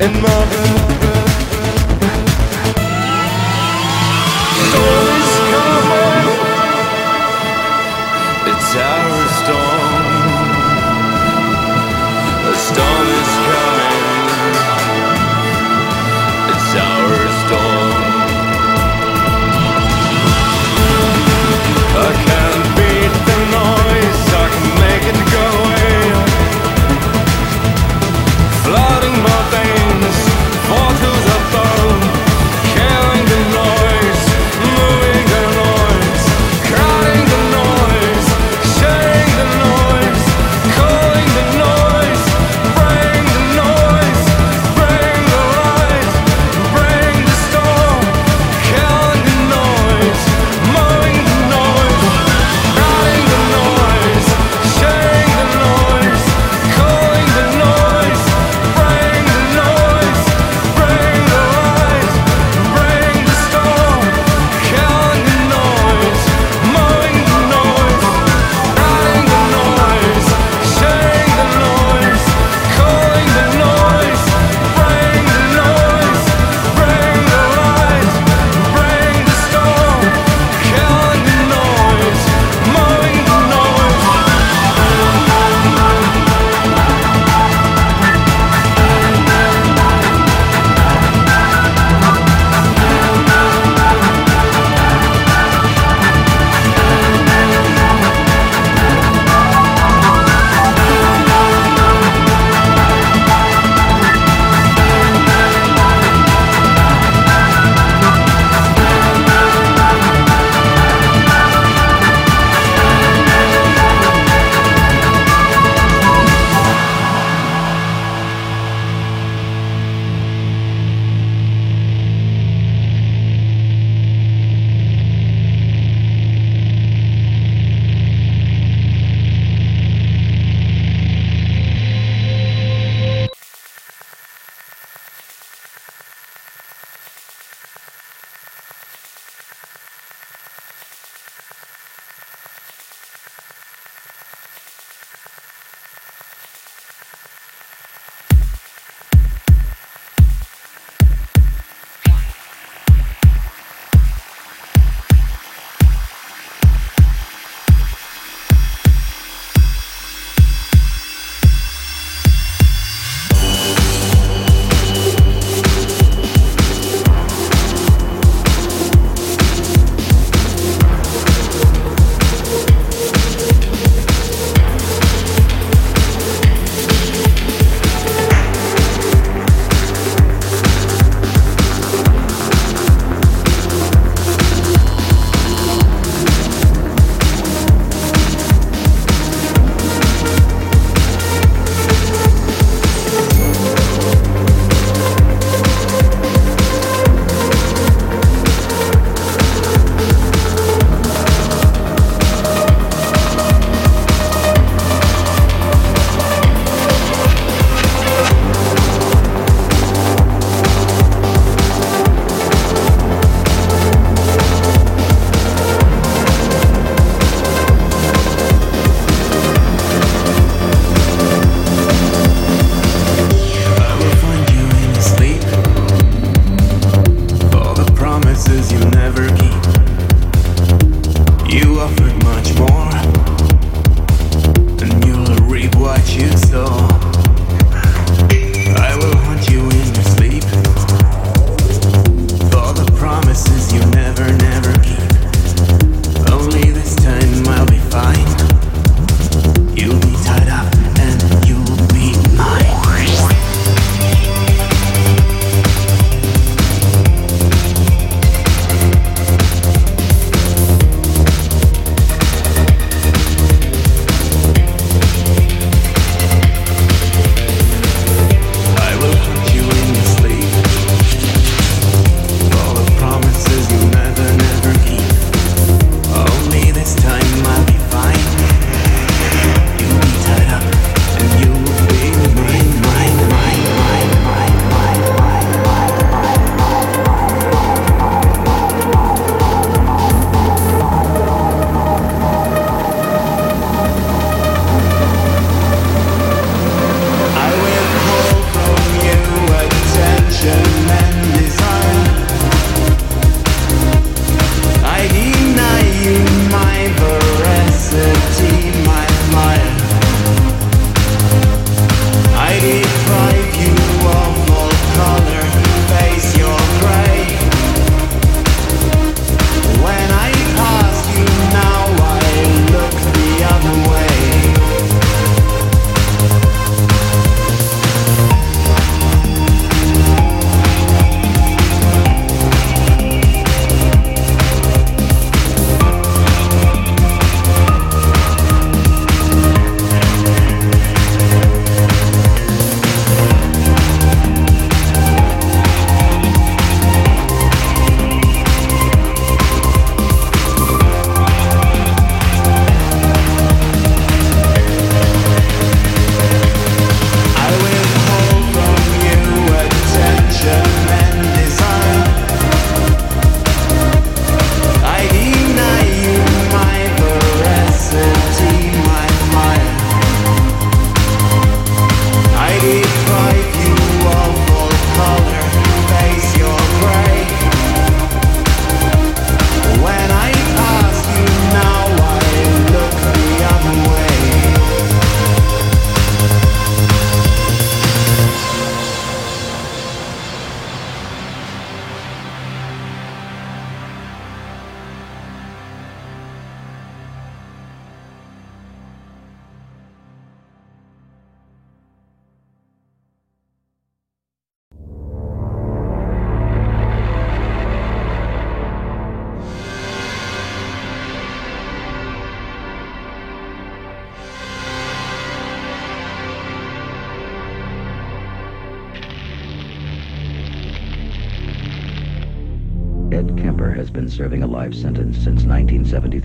in my veins.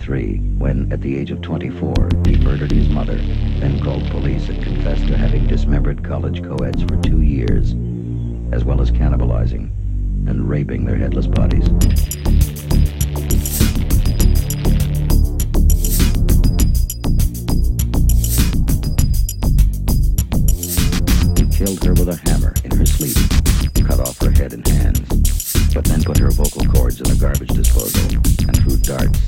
1983, when, at the age of 24, he murdered his mother, then called police and confessed to having dismembered college co-eds for two years, as well as cannibalizing and raping their headless bodies. He killed her with a hammer in her sleep, cut off her head and hands, but then put her vocal cords in a garbage disposal and threw darts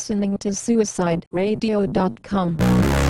listening to suicideradio.com.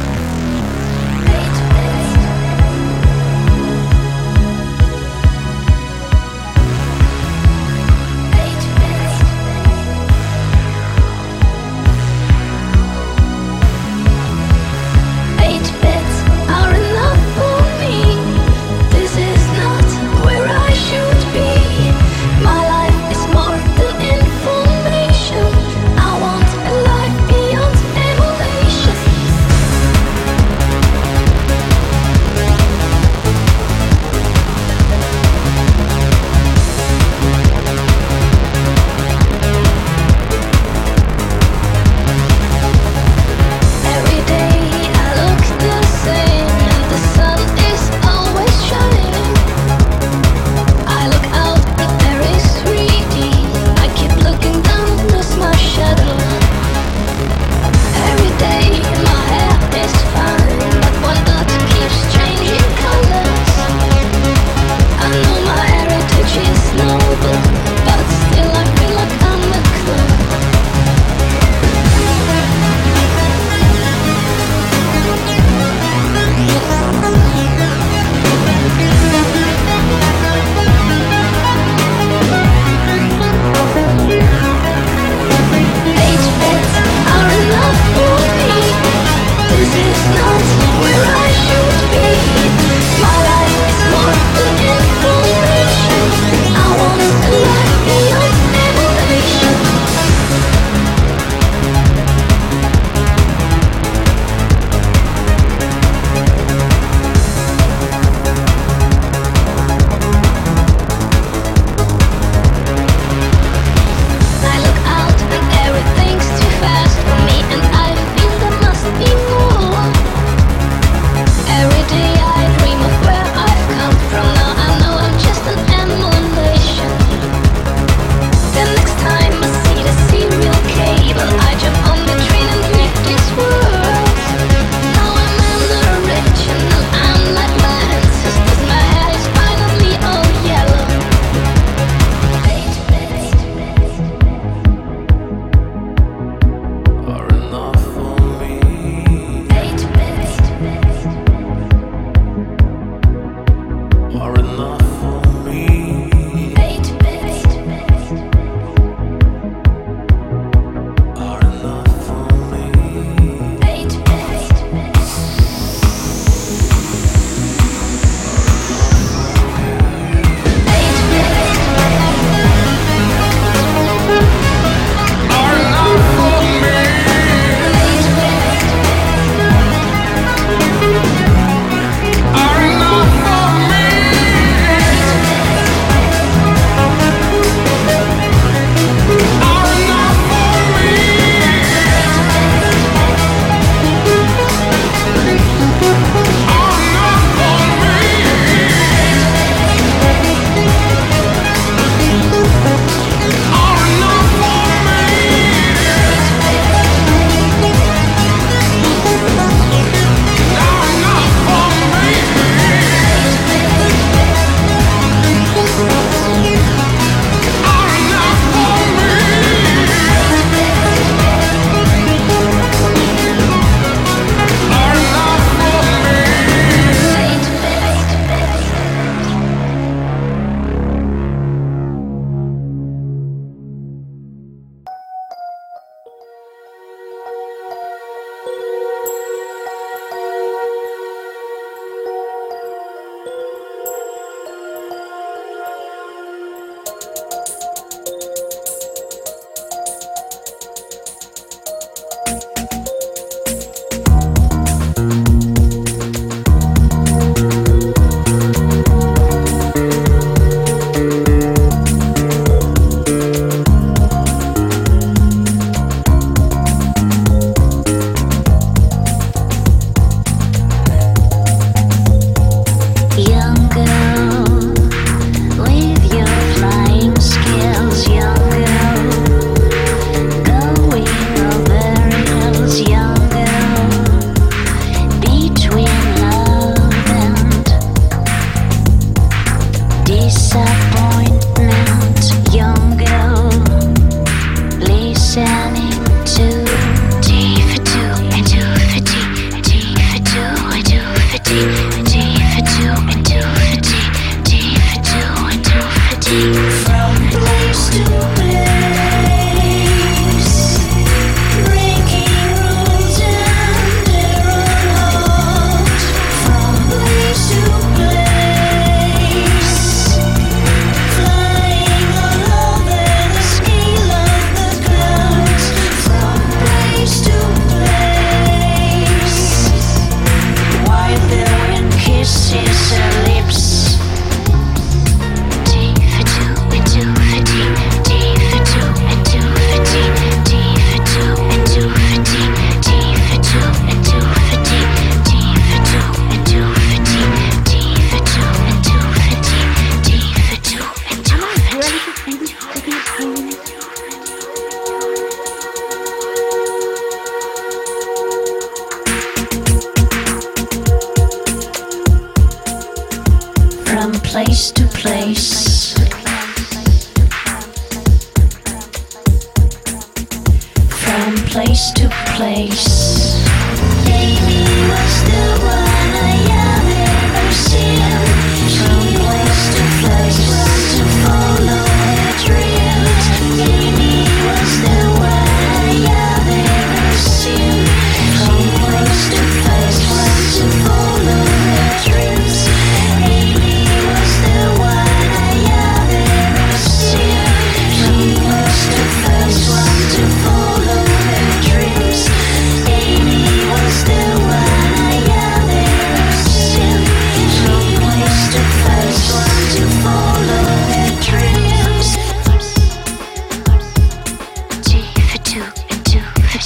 from the stupid.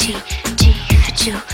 Two for T.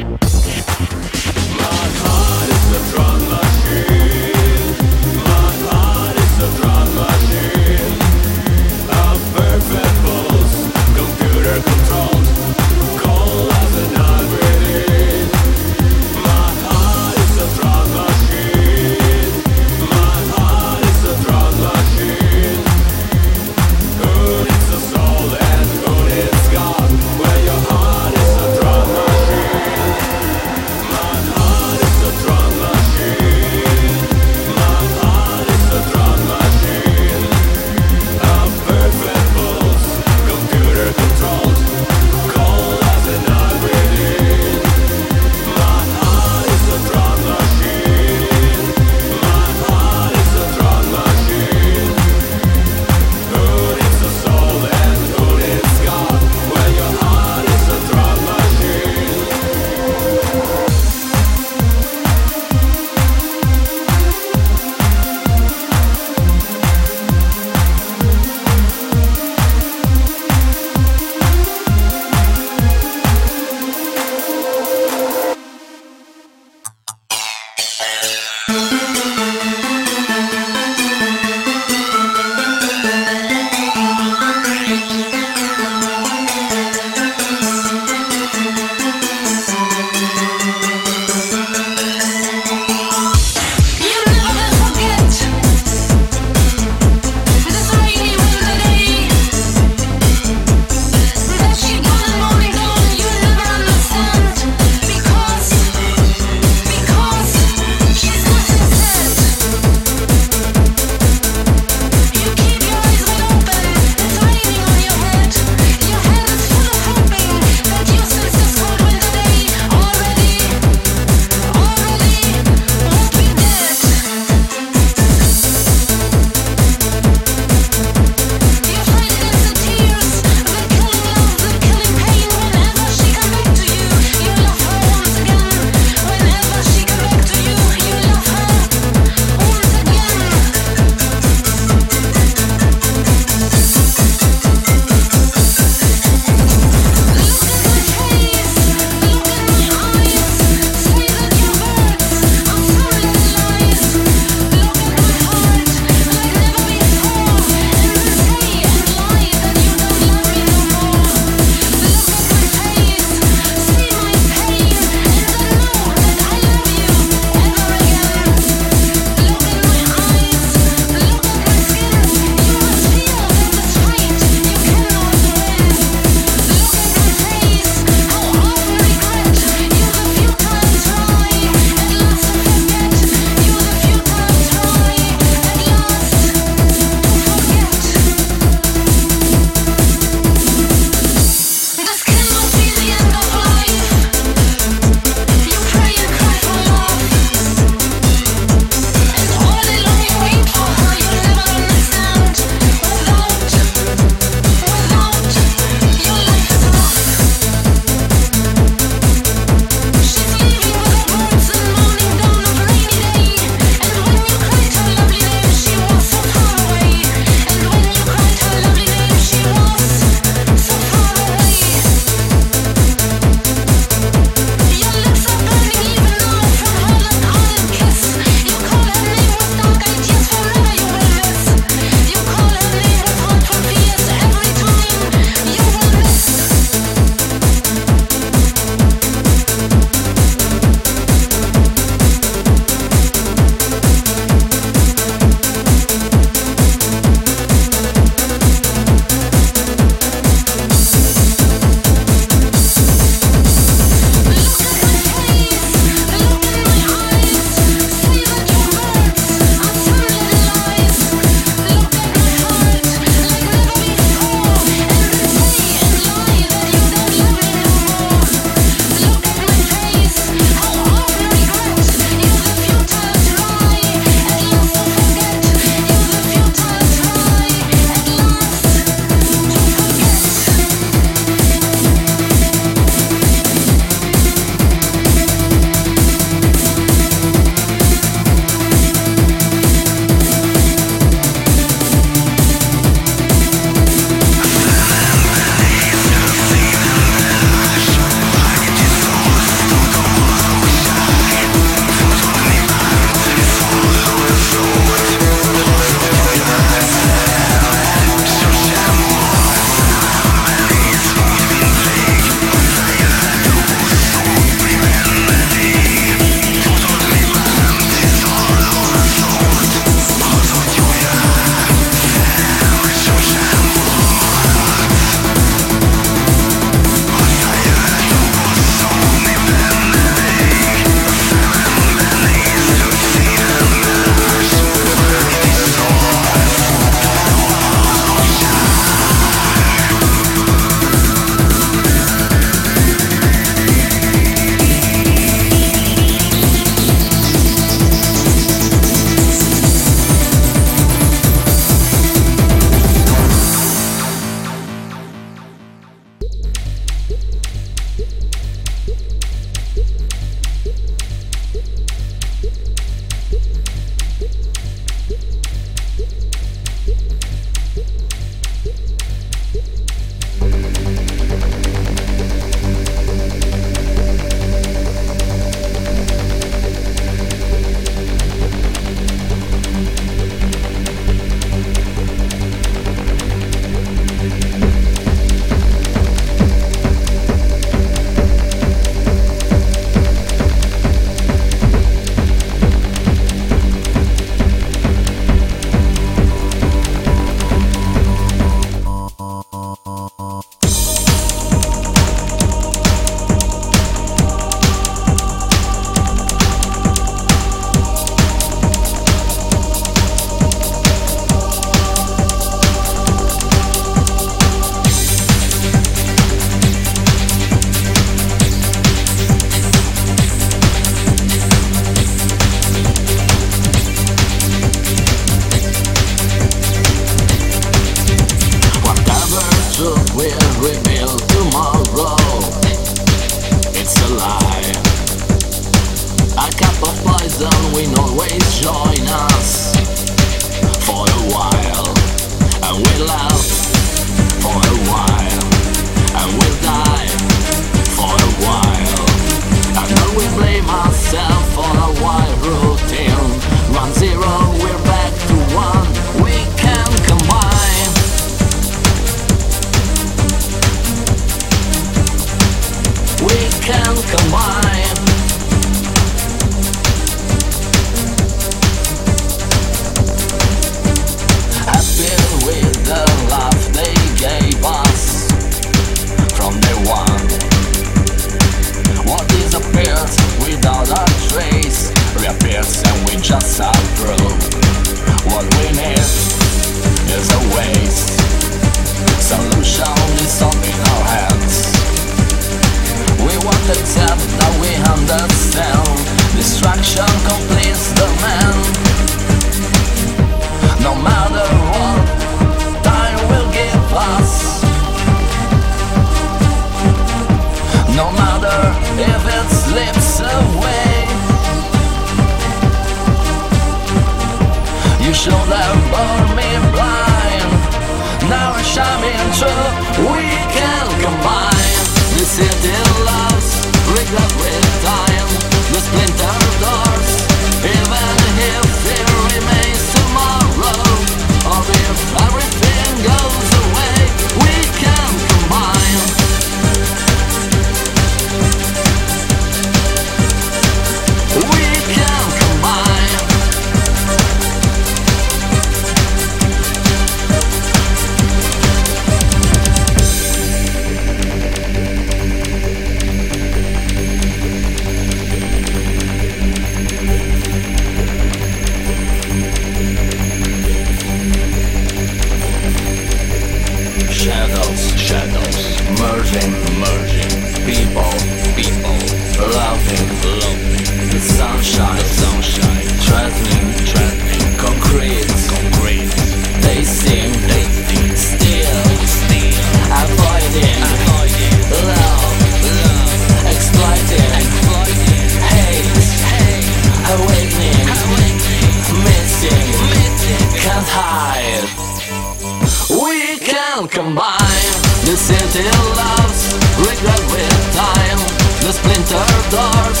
still loves regret with time. The splinter doors.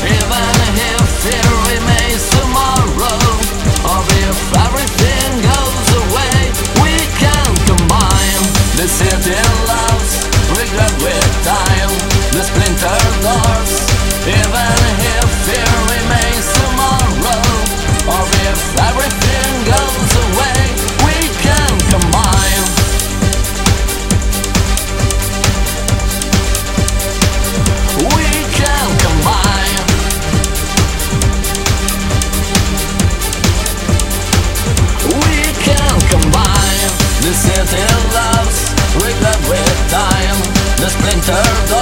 even if fear remains tomorrow. Or if everything goes away we can combine. The city loves regret with time. The splinter cantando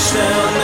stel